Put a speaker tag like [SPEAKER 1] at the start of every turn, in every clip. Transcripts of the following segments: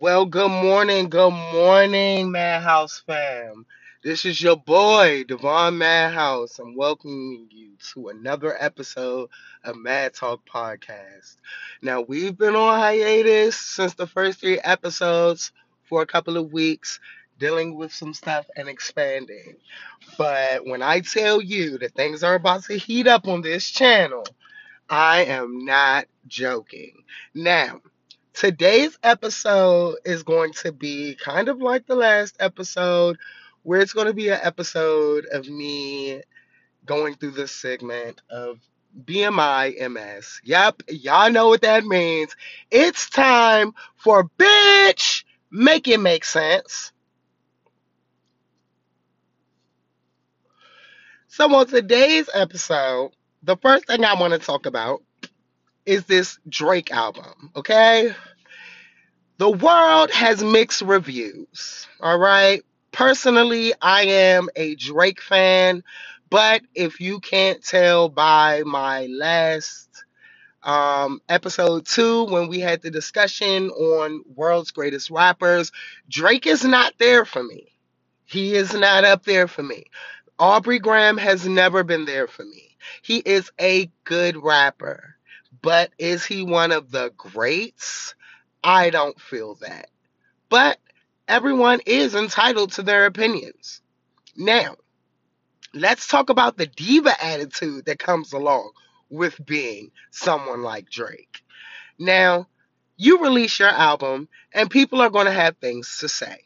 [SPEAKER 1] Well, good morning, good morning, Madhouse fam. This is your boy, Devon Madhouse. I'm welcoming you to another episode of Mad Talk Podcast. Now, we've been on hiatus since the first three episodes for a couple of weeks, dealing with some stuff and expanding. But when I tell you that things are about to heat up on this channel, I am not joking. Now, today's episode is going to be kind of like the last episode, where it's going to be an episode of me going through this segment of BMI MS. Yep, y'all know what that means. It's time for Bitch Make It Make Sense. So, on today's episode, the first thing I want to talk about is this Drake album, okay? The world has mixed reviews, all right? Personally, I am a Drake fan, but if you can't tell by my last um, episode two, when we had the discussion on world's greatest rappers, Drake is not there for me. He is not up there for me. Aubrey Graham has never been there for me. He is a good rapper, but is he one of the greats? I don't feel that. But everyone is entitled to their opinions. Now, let's talk about the diva attitude that comes along with being someone like Drake. Now, you release your album, and people are going to have things to say.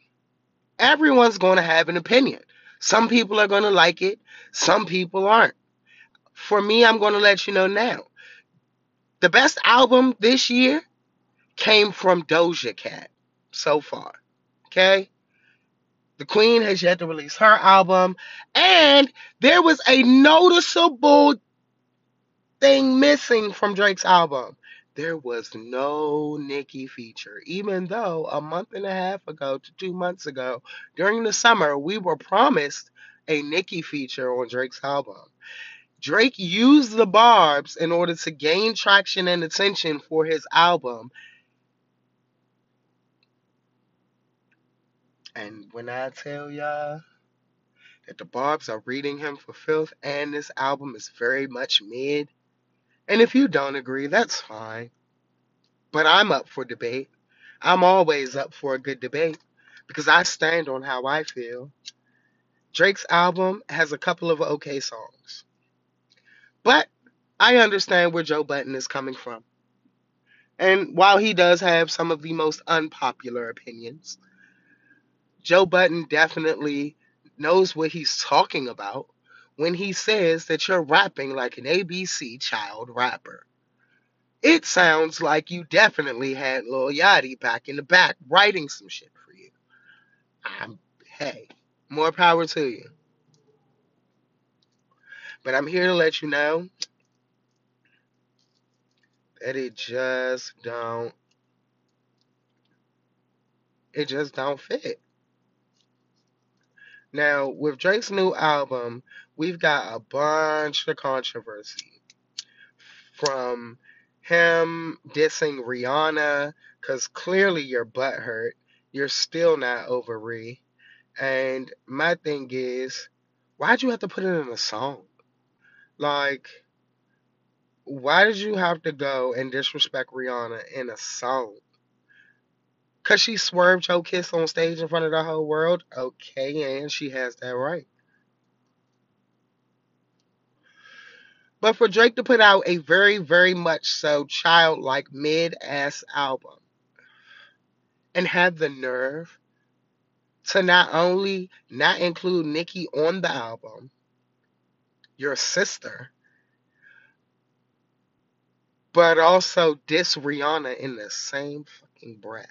[SPEAKER 1] Everyone's going to have an opinion. Some people are going to like it, some people aren't. For me, I'm going to let you know now. The best album this year came from Doja Cat so far. Okay? The Queen has yet to release her album, and there was a noticeable thing missing from Drake's album. There was no Nicki feature, even though a month and a half ago to two months ago, during the summer, we were promised a Nicki feature on Drake's album. Drake used the barbs in order to gain traction and attention for his album. And when I tell y'all that the barbs are reading him for filth and this album is very much mid, and if you don't agree, that's fine. But I'm up for debate. I'm always up for a good debate because I stand on how I feel. Drake's album has a couple of okay songs. But I understand where Joe Budden is coming from. And while he does have some of the most unpopular opinions, Joe Budden definitely knows what he's talking about when he says that you're rapping like an ABC child rapper. It sounds like you definitely had Lil Yachty back in the back writing some shit for you. I'm, hey, more power to you. But I'm here to let you know that it just don't it just don't fit. Now, with Drake's new album, we've got a bunch of controversy from him dissing Rihanna because clearly you're butthurt. You're still not over Ree. And my thing is, why'd you have to put it in a song? Like, why did you have to go and disrespect Rihanna in a song? Cause she swerved your kiss on stage in front of the whole world? Okay, and she has that right. But for Drake to put out a very, very much so childlike mid ass album and have the nerve to not only not include Nicki on the album, your sister, but also diss Rihanna in the same fucking breath.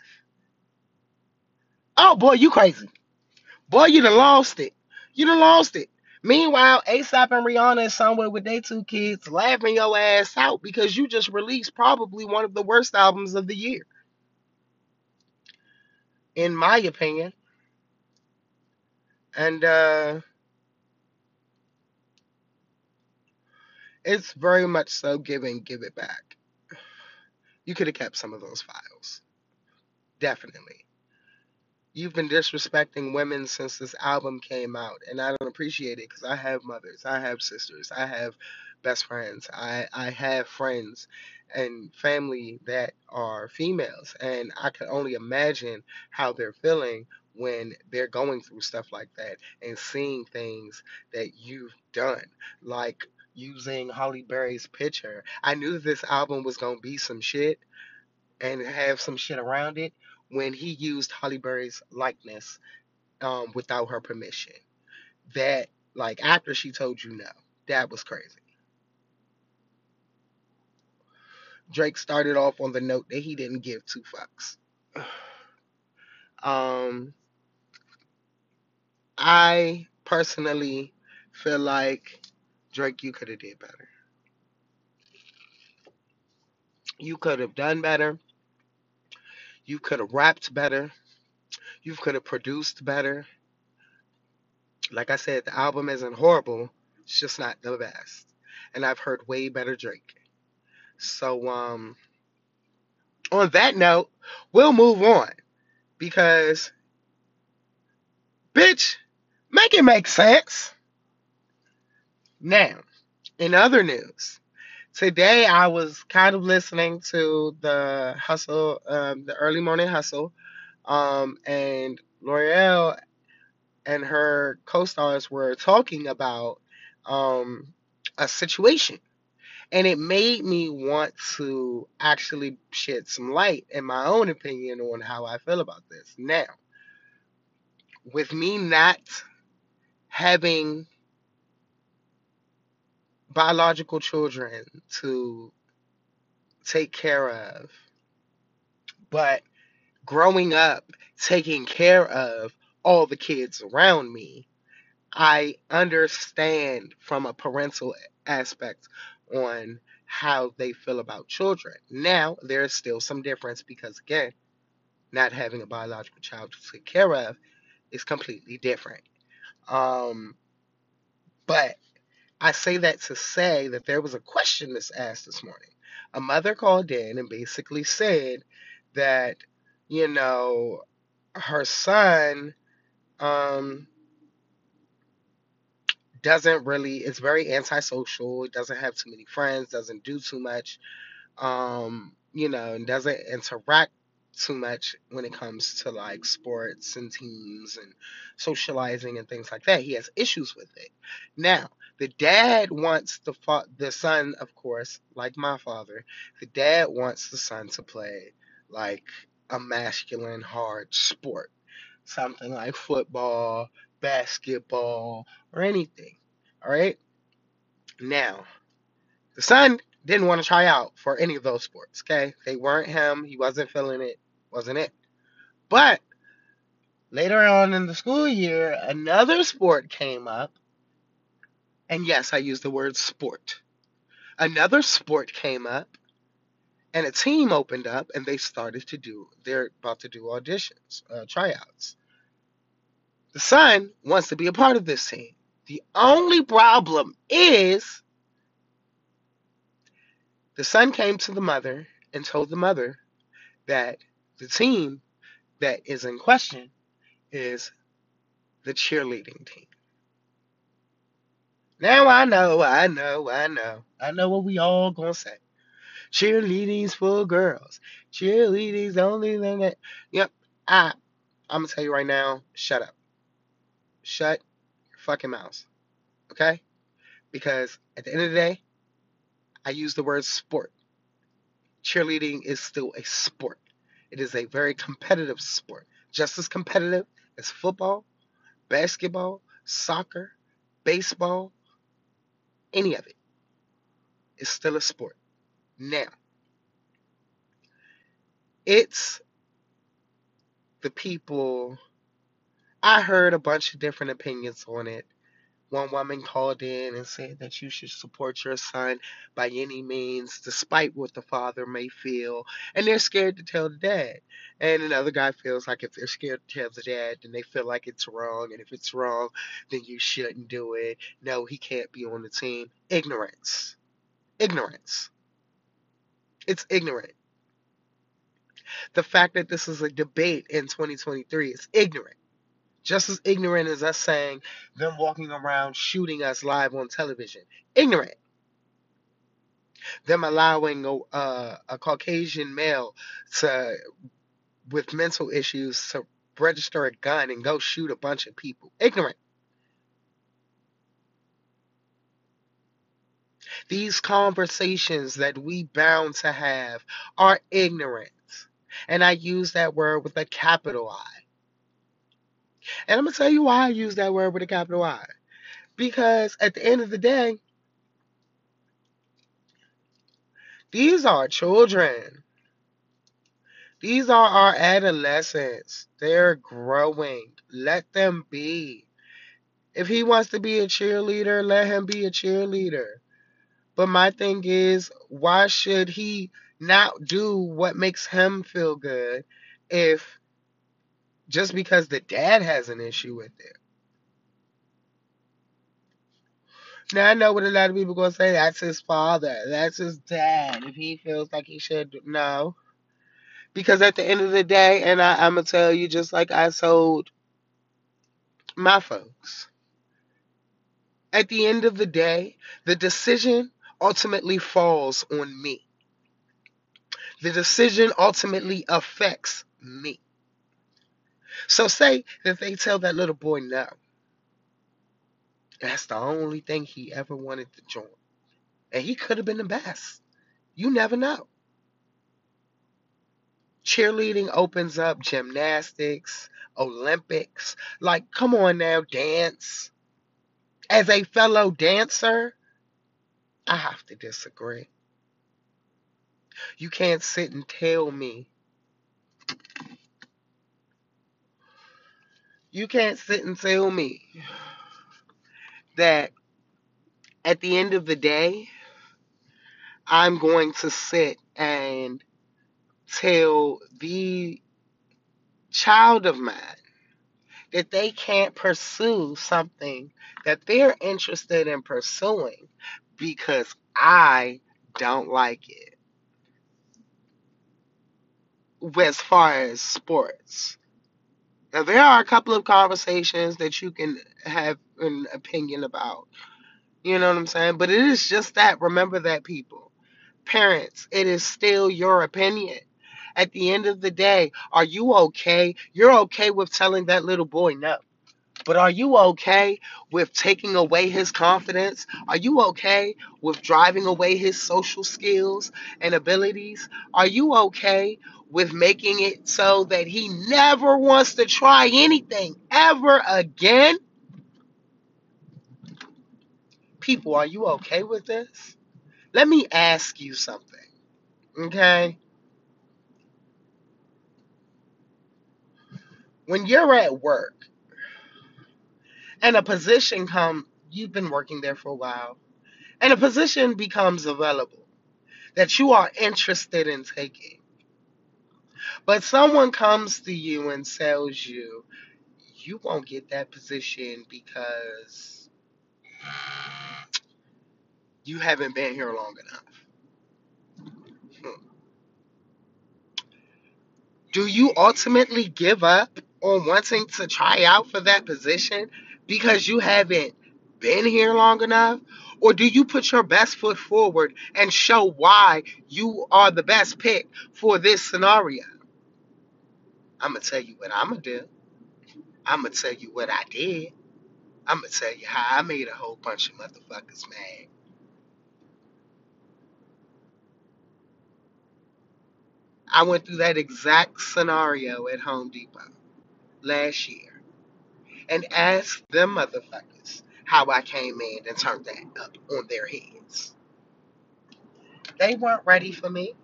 [SPEAKER 1] Oh boy, you crazy. Boy, you done lost it. You done lost it. Meanwhile, ASAP and Rihanna is somewhere with their two kids laughing your ass out because you just released probably one of the worst albums of the year. In my opinion. And uh it's very much so giving give it back. You could have kept some of those files. Definitely. You've been disrespecting women since this album came out, and I don't appreciate it because I have mothers, I have sisters, I have best friends, I I have friends and family that are females, and I can only imagine how they're feeling when they're going through stuff like that and seeing things that you've done, like using Halle Berry's picture. I knew this album was gonna be some shit and have some shit around it when he used Halle Berry's likeness um, without her permission. That, like, after she told you no, that was crazy. Drake started off on the note that he didn't give two fucks. Um, I personally feel like Drake, you could have did better. You could have done better. You could have rapped better. You could have produced better. Like I said, the album isn't horrible. It's just not the best. And I've heard way better Drake. So um on that note, we'll move on. Because bitch, make it make sense. Now, in other news, today I was kind of listening to the hustle, um, the early morning hustle, um, and Lore'l and her co-stars were talking about um, a situation, and it made me want to actually shed some light in my own opinion on how I feel about this. Now, with me not having biological children to take care of, but growing up taking care of all the kids around me, I understand from a parental aspect on how they feel about children. Now, there's still some difference because, again, not having a biological child to take care of is completely different. Um, but I say that to say that there was a question that's asked this morning. A mother called in and basically said that, you know, her son um, doesn't really, it's very antisocial, doesn't have too many friends, doesn't do too much, um, you know, and doesn't interact too much when it comes to like sports and teams and socializing and things like that. He has issues with it. Now, the dad wants the fa- the son, of course, like my father, the dad wants the son to play like a masculine hard sport, something like football, basketball, or anything. All right. Now, the son didn't want to try out for any of those sports. Okay, they weren't him. He wasn't feeling it. Wasn't it? But later on in the school year, another sport came up. And yes, I use the word sport. Another sport came up, and a team opened up, and they started to do, they're about to do auditions, uh, tryouts. The son wants to be a part of this team. The only problem is the son came to the mother and told the mother that the team that is in question is the cheerleading team. Now I know, I know, I know, I know what we all gonna say. Cheerleading's for girls. Cheerleading's only thing that. Yep, I. I'm gonna tell you right now. Shut up. Shut your fucking mouth. Okay? Because at the end of the day, I use the word sport. Cheerleading is still a sport. It is a very competitive sport, just as competitive as football, basketball, soccer, baseball, any of it. It's still a sport. Now, it's the people. I heard a bunch of different opinions on it. One woman called in and said that you should support your son by any means, despite what the father may feel. And they're scared to tell the dad. And another guy feels like if they're scared to tell the dad, then they feel like it's wrong. And if it's wrong, then you shouldn't do it. No, he can't be on the team. Ignorance. Ignorance. It's ignorant. The fact that this is a debate in 2023 is ignorant. Just as ignorant as us saying them walking around shooting us live on television. Ignorant. Them allowing a, a Caucasian male to with mental issues to register a gun and go shoot a bunch of people. Ignorant. These conversations that we bound to have are ignorant. And I use that word with a capital I. And I'm going to tell you why I use that word with a capital I. Because at the end of the day, these are children. These are our adolescents. They're growing. Let them be. If he wants to be a cheerleader, let him be a cheerleader. But my thing is, why should he not do what makes him feel good if just because the dad has an issue with it? Now I know what a lot of people gonna say. That's his father. That's his dad. If he feels like he should, no. Because at the end of the day, and I, I'm gonna tell you, just like I told my folks, at the end of the day, the decision ultimately falls on me. The decision ultimately affects me. So say that they tell that little boy no. That's the only thing he ever wanted to join. And he could have been the best. You never know. Cheerleading opens up gymnastics, Olympics. Like, come on now, dance. As a fellow dancer, I have to disagree. You can't sit and tell me. You can't sit and tell me that at the end of the day, I'm going to sit and tell the child of mine that they can't pursue something that they're interested in pursuing because I don't like it. As far as sports. Now, there are a couple of conversations that you can have an opinion about. You know what I'm saying? But it is just that. Remember that, people. Parents, it is still your opinion. At the end of the day, are you okay? You're okay with telling that little boy no. But are you okay with taking away his confidence? Are you okay with driving away his social skills and abilities? Are you okay with making it so that he never wants to try anything ever again? People, are you okay with this? Let me ask you something, okay? When you're at work and a position come, you've been working there for a while, and a position becomes available that you are interested in taking, but someone comes to you and tells you you won't get that position because you haven't been here long enough. Hmm. Do you ultimately give up on wanting to try out for that position because you haven't been here long enough? Or do you put your best foot forward and show why you are the best pick for this scenario? I'm to tell you what I'm to do. I'm to tell you what I did. I'm to tell you how I made a whole bunch of motherfuckers mad. I went through that exact scenario at Home Depot last year and asked them motherfuckers how I came in and turned that up on their heads. They weren't ready for me.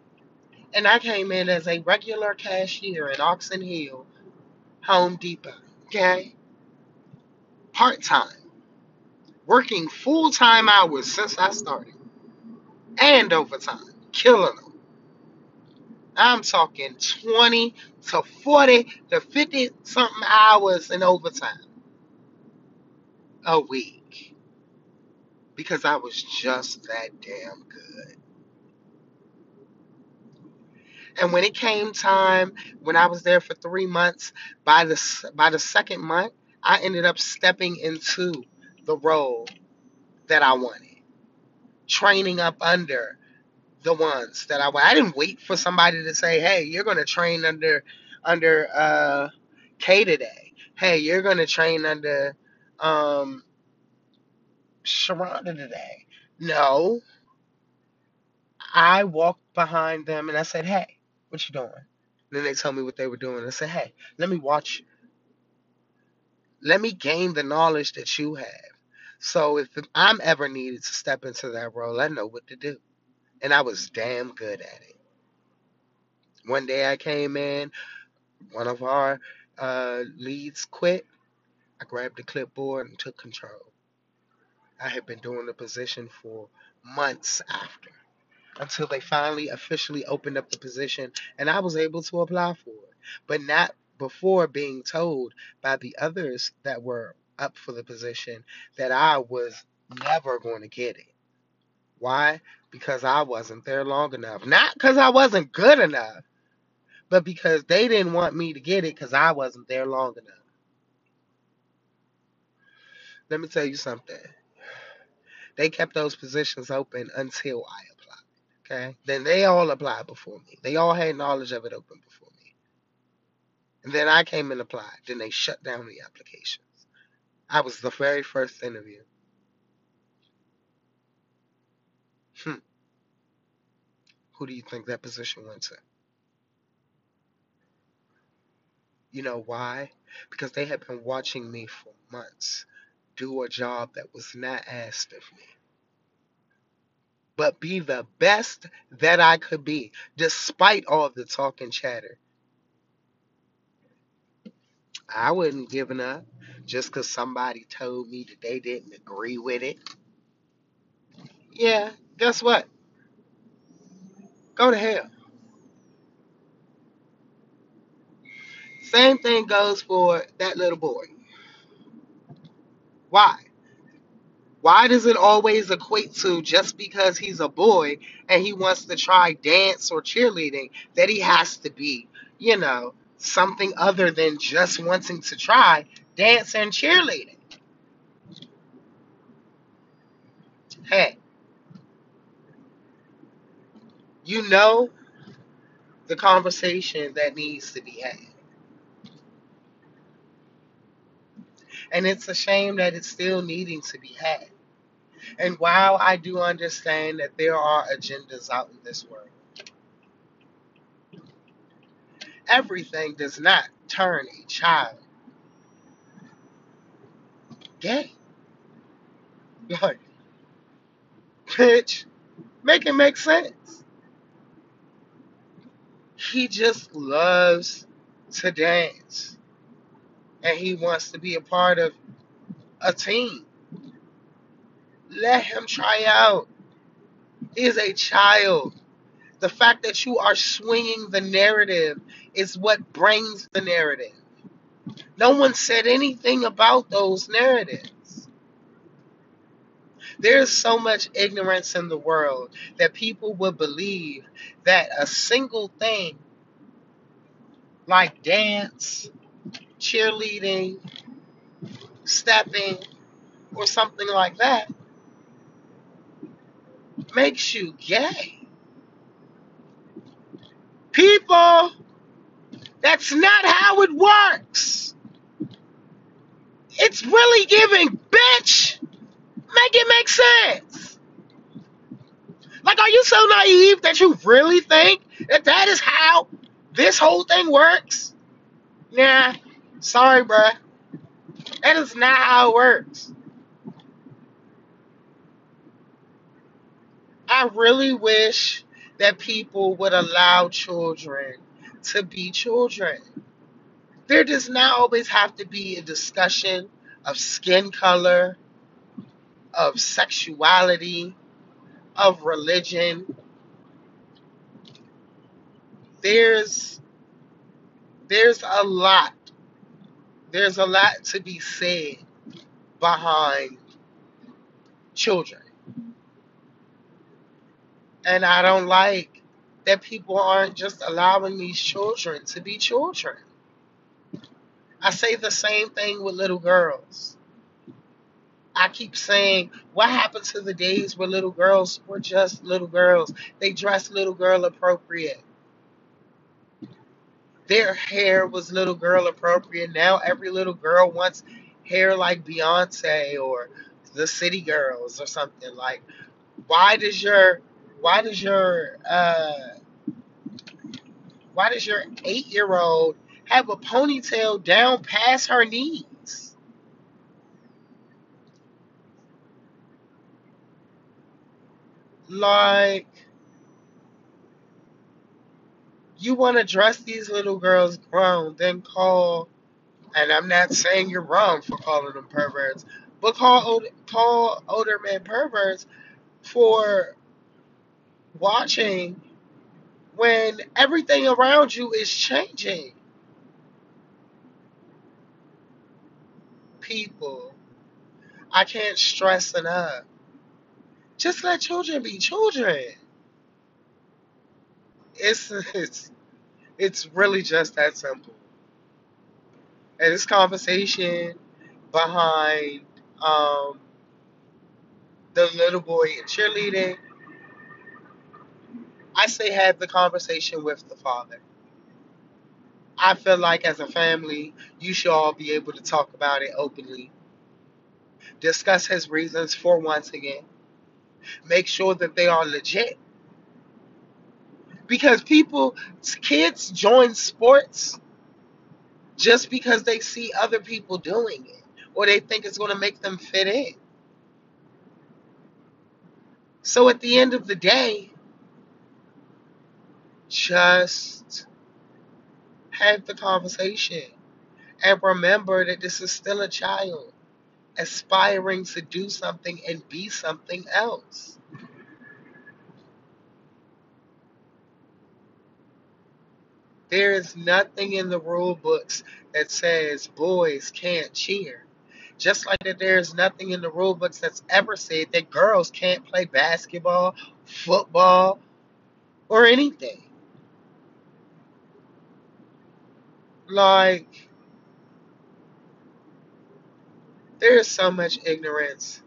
[SPEAKER 1] And I came in as a regular cashier at Oxon Hill, Home Depot. Okay? Part time. Working full time hours since I started. And overtime. Killing them. I'm talking 20 to 40 to 50 something hours in overtime a week because I was just that damn good. And when it came time, when I was there for three months, by the by the second month, I ended up stepping into the role that I wanted, training up under the ones that I. I didn't wait for somebody to say, "Hey, you're going to train under under uh, K today. Hey, you're going to train under um, Sharonda today." No, I walked behind them and I said, "Hey, what you doing?" Then they told me what they were doing. I said, "Hey, let me watch you. Let me gain the knowledge that you have." So if I'm ever needed to step into that role, I know what to do. And I was damn good at it. One day I came in, one of our uh, leads quit. I grabbed the clipboard and took control. I had been doing the position for months after until they finally officially opened up the position and I was able to apply for it. But not before being told by the others that were up for the position that I was never going to get it. Why? Because I wasn't there long enough. Not because I wasn't good enough, but because they didn't want me to get it because I wasn't there long enough. Let me tell you something. They kept those positions open until I. Okay? Then they all applied before me. They all had knowledge of it open before me. And then I came and applied. Then they shut down the applications. I was the very first interview. Hmm. Who do you think that position went to? You know why? Because they had been watching me for months do a job that was not asked of me, but be the best that I could be, despite all the talk and chatter. I wasn't giving up just because somebody told me that they didn't agree with it. Yeah, guess what? Go to hell. Same thing goes for that little boy. Why? Why does it always equate to just because he's a boy and he wants to try dance or cheerleading that he has to be, you know, something other than just wanting to try dance and cheerleading? Hey, you know the conversation that needs to be had. And it's a shame that it's still needing to be had. And while I do understand that there are agendas out in this world, everything does not turn a child gay. Like, bitch, make it make sense. He just loves to dance. And he wants to be a part of a team. Let him try out. He is a child. The fact that you are swinging the narrative is what brings the narrative. No one said anything about those narratives. There's so much ignorance in the world that people will believe that a single thing like dance, cheerleading, stepping, or something like that makes you gay. People, that's not how it works. It's really giving, bitch. Make it make sense. Like, are you so naive that you really think that that is how this whole thing works? Nah, sorry, bruh. That is not how it works. I really wish that people would allow children to be children. There does not always have to be a discussion of skin color, of sexuality, of religion. There's there's a lot. There's a lot to be said behind children. And I don't like that people aren't just allowing these children to be children. I say the same thing with little girls. I keep saying, what happened to the days where little girls were just little girls? They dressed little girl appropriate. Their hair was little girl appropriate. Now every little girl wants hair like Beyonce or the City Girls or something. Like, why does your why does your uh why does your eight year old have a ponytail down past her knees? Like you want to dress these little girls grown, then call, and I'm not saying you're wrong for calling them perverts, but call old, call older men perverts for watching when everything around you is changing. People, I can't stress enough. Just let children be children. It's it's it's really just that simple. And this conversation behind um, the little boy in cheerleading, I say have the conversation with the father. I feel like as a family, you should all be able to talk about it openly, discuss his reasons for once again, make sure that they are legit. Because people, kids join sports just because they see other people doing it or they think it's going to make them fit in. So at the end of the day, just have the conversation and remember that this is still a child aspiring to do something and be something else. There is nothing in the rule books that says boys can't cheer. Just like that there's nothing in the rule books that's ever said that girls can't play basketball, football, or anything. Like, there is so much ignorance,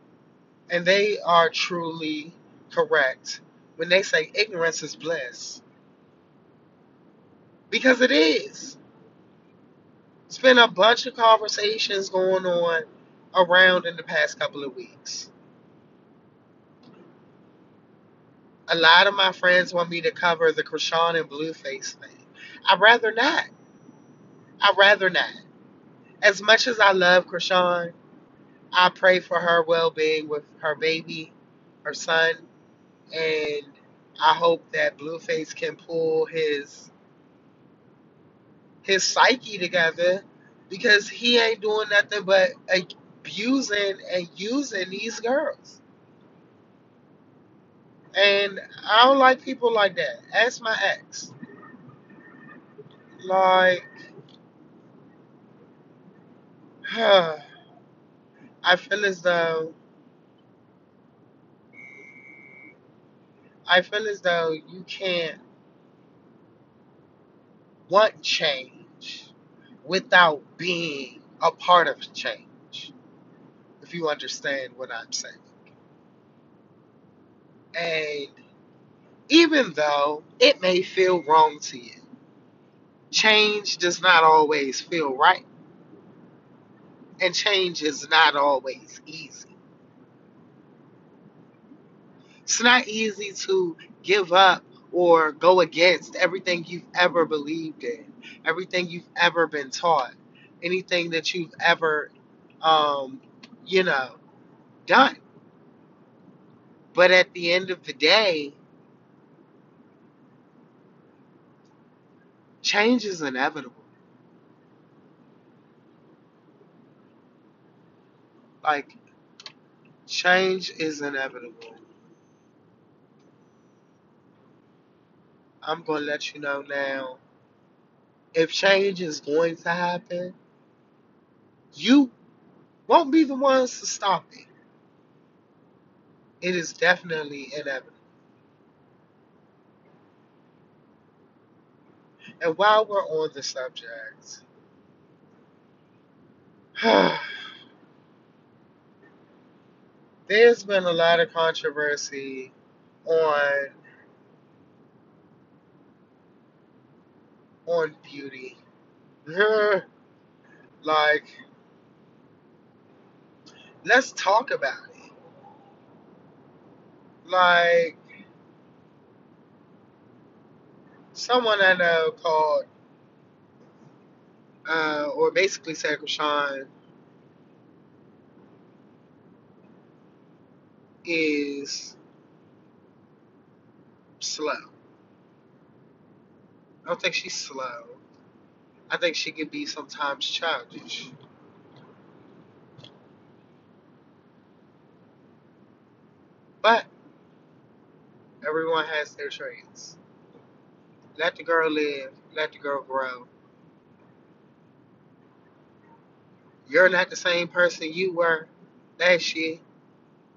[SPEAKER 1] and they are truly correct when they say ignorance is bliss. Because it is. It's been a bunch of conversations going on around in the past couple of weeks. A lot of my friends want me to cover the Chrisean and Blueface thing. I'd rather not. I'd rather not. As much as I love Chrisean, I pray for her well being with her baby, her son, and I hope that Blueface can pull his his psyche together because he ain't doing nothing but abusing and using these girls. And I don't like people like that. Ask my ex. Like, I feel as though I feel as though you can't want change without being a part of change. If you understand what I'm saying. And even though it may feel wrong to you, change does not always feel right. And change is not always easy. It's not easy to give up or go against everything you've ever believed in, everything you've ever been taught, anything that you've ever, um, you know, done. But at the end of the day, change is inevitable. Like, change is inevitable. I'm to let you know now. If change is going to happen, you won't be the ones to stop it. It is definitely inevitable. And while we're on the subject, there's been a lot of controversy on on beauty. like, let's talk about it. Like, someone I know called, uh, or basically said Rashawn is slow. I don't think she's slow. I think she can be sometimes childish. But everyone has their traits. Let the girl live. Let the girl grow. You're not the same person you were last year.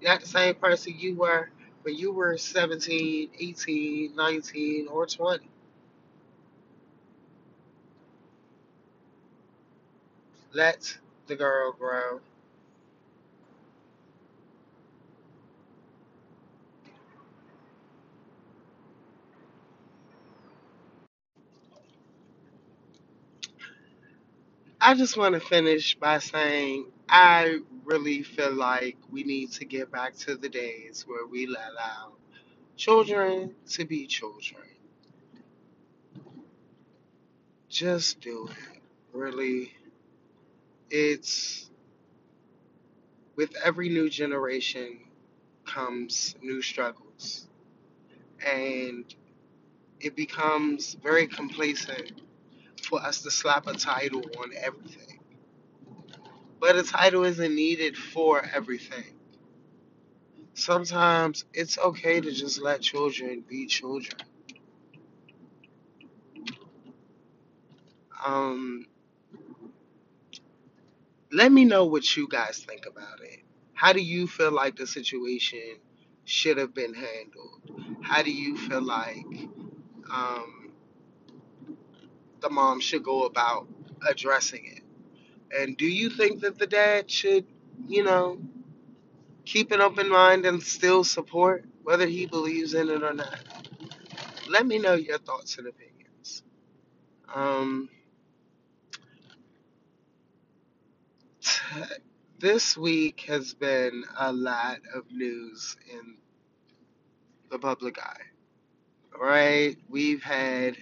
[SPEAKER 1] You're not the same person you were when you were 17, 18, 19, or 20. Let the girl grow. I just want to finish by saying I really feel like we need to get back to the days where we allow children to be children. Just do it. Really. It's with every new generation comes new struggles. And it becomes very complacent for us to slap a title on everything. But a title isn't needed for everything. Sometimes it's okay to just let children be children. Um, let me know what you guys think about it. How do you feel like the situation should have been handled? How do you feel like um, the mom should go about addressing it? And do you think that the dad should, you know, keep an open mind and still support whether he believes in it or not? Let me know your thoughts and opinions. Um, this week has been a lot of news in the public eye. Right? we've had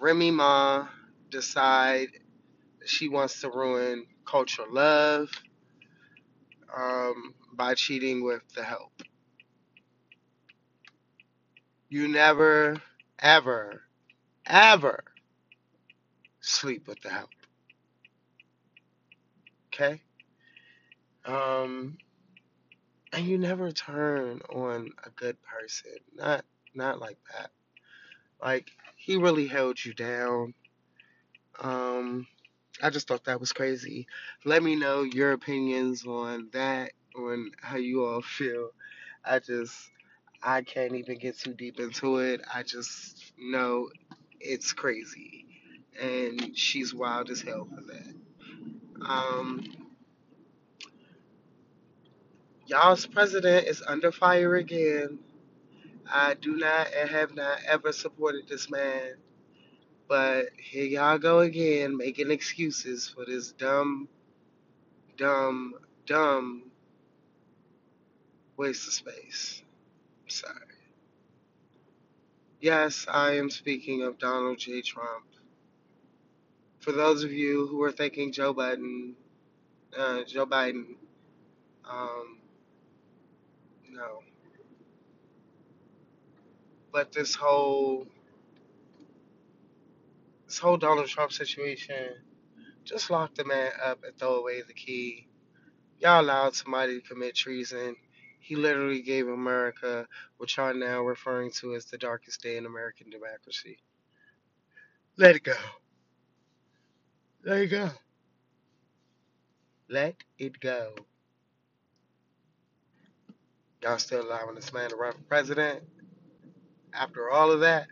[SPEAKER 1] Remy Ma decide she wants to ruin cultural love um, by cheating with the help. You never, ever, ever sleep with the help. Okay? Um, and you never turn on a good person. Not not like that. Like he really held you down. Um, I just thought that was crazy. Let me know your opinions on that, on how you all feel. I just I can't even get too deep into it. I just know it's crazy. And she's wild as hell for that. Um, y'all's president is under fire again. I do not and have not ever supported this man. But here y'all go again, making excuses for this dumb, dumb, dumb waste of space. Sorry. Yes, I am speaking of Donald J. Trump. For those of you who are thinking Joe Biden, uh, Joe Biden, um, no. But this whole, this whole Donald Trump situation, just lock the man up and throw away the key. Y'all allowed somebody to commit treason. He literally gave America what y'all now referring to as the darkest day in American democracy. Let it go. Let it go. Let it go. Y'all still allowing this man to run for president after all of that?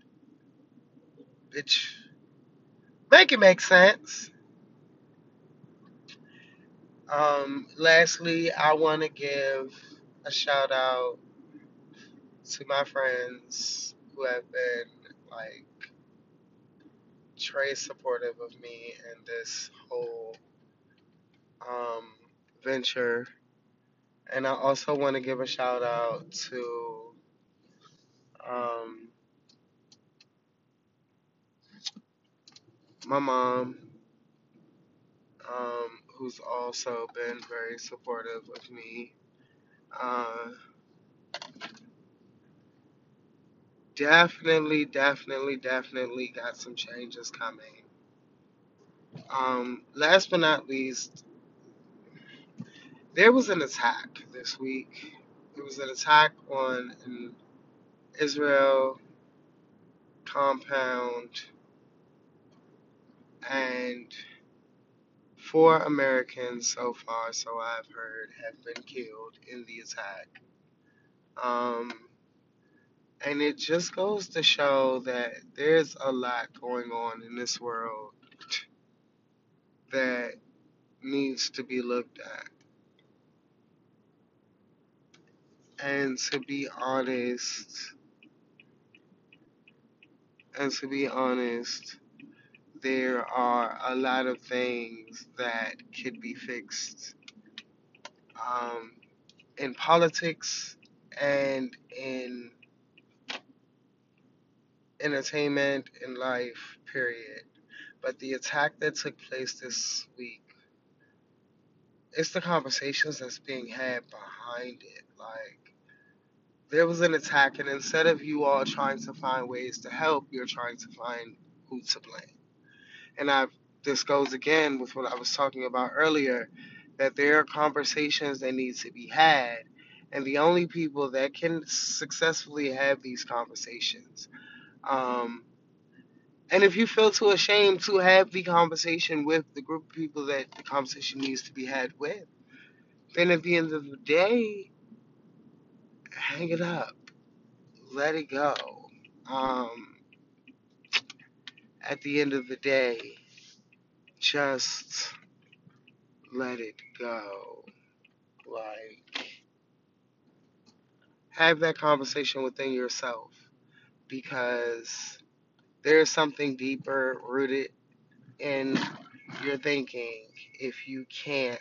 [SPEAKER 1] Bitch. Make it make sense. Um, lastly, I want to give a shout out to my friends who have been like very supportive of me and this whole um, venture. And I also want to give a shout out to um, my mom, um, who's also been very supportive of me. Uh, definitely, definitely, definitely got some changes coming. Um, last but not least, there was an attack this week. It was an attack on an Israel compound, and four Americans so far, so I've heard, have been killed in the attack. Um, and it just goes to show that there's a lot going on in this world that needs to be looked at. And to be honest, and to be honest, there are a lot of things that could be fixed um, in politics and in entertainment in life, period. But the attack that took place this week, it's the conversations that's being had behind it. Like, there was an attack, and instead of you all trying to find ways to help, you're trying to find who to blame. And I, this goes again with what I was talking about earlier, that there are conversations that need to be had, and the only people that can successfully have these conversations um, And if you feel too ashamed to have the conversation with the group of people that the conversation needs to be had with, then at the end of the day, hang it up. Let it go. Um, at the end of the day, just let it go. Like, have that conversation within yourself because there's something deeper rooted in your thinking if you can't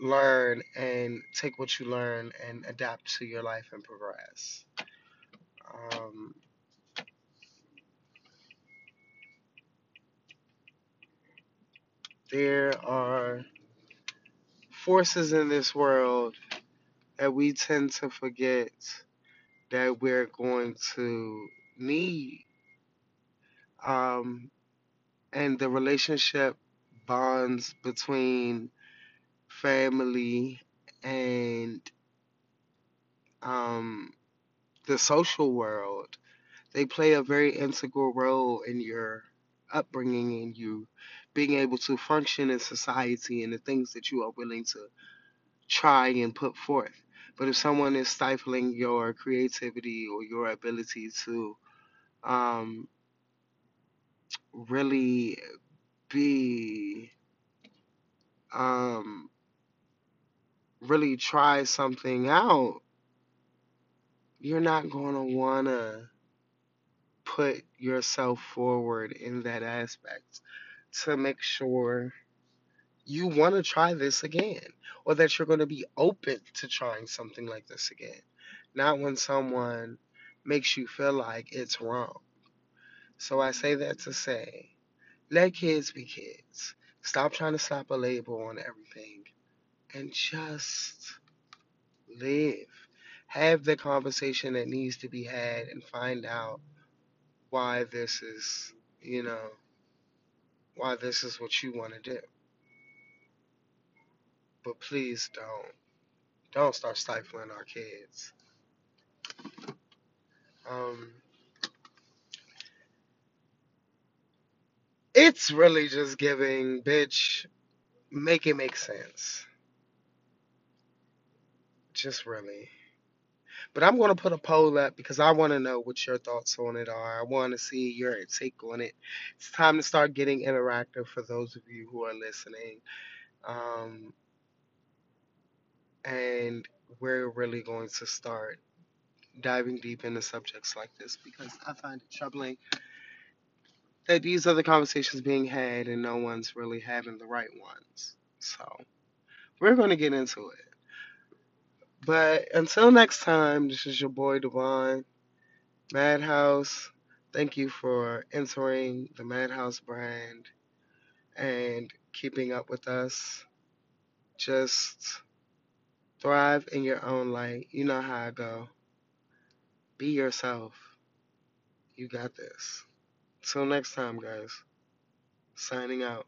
[SPEAKER 1] learn and take what you learn and adapt to your life and progress. Um, there are forces in this world that we tend to forget that we're going to need. Um, and the relationship bonds between family and um, the social world, they play a very integral role in your upbringing and you being able to function in society and the things that you are willing to try and put forth. But if someone is stifling your creativity or your ability to um, really be, um, really try something out, you're not going to want to put yourself forward in that aspect to make sure you want to try this again or that you're going to be open to trying something like this again. Not when someone makes you feel like it's wrong. So I say that to say, let kids be kids. Stop trying to slap a label on everything and just live. Have the conversation that needs to be had and find out why this is, you know, why this is what you want to do. But please don't. Don't start stifling our kids. Um, it's really just giving, bitch, make it make sense. Just really. But I'm going to put a poll up because I want to know what your thoughts on it are. I want to see your take on it. It's time to start getting interactive for those of you who are listening. Um, and we're really going to start diving deep into subjects like this because I find it troubling that these are the conversations being had and no one's really having the right ones. So we're going to get into it. But until next time, this is your boy Devon, Madhouse. Thank you for entering the Madhouse brand and keeping up with us. Just thrive in your own light. You know how I go. Be yourself. You got this. Till next time, guys. Signing out.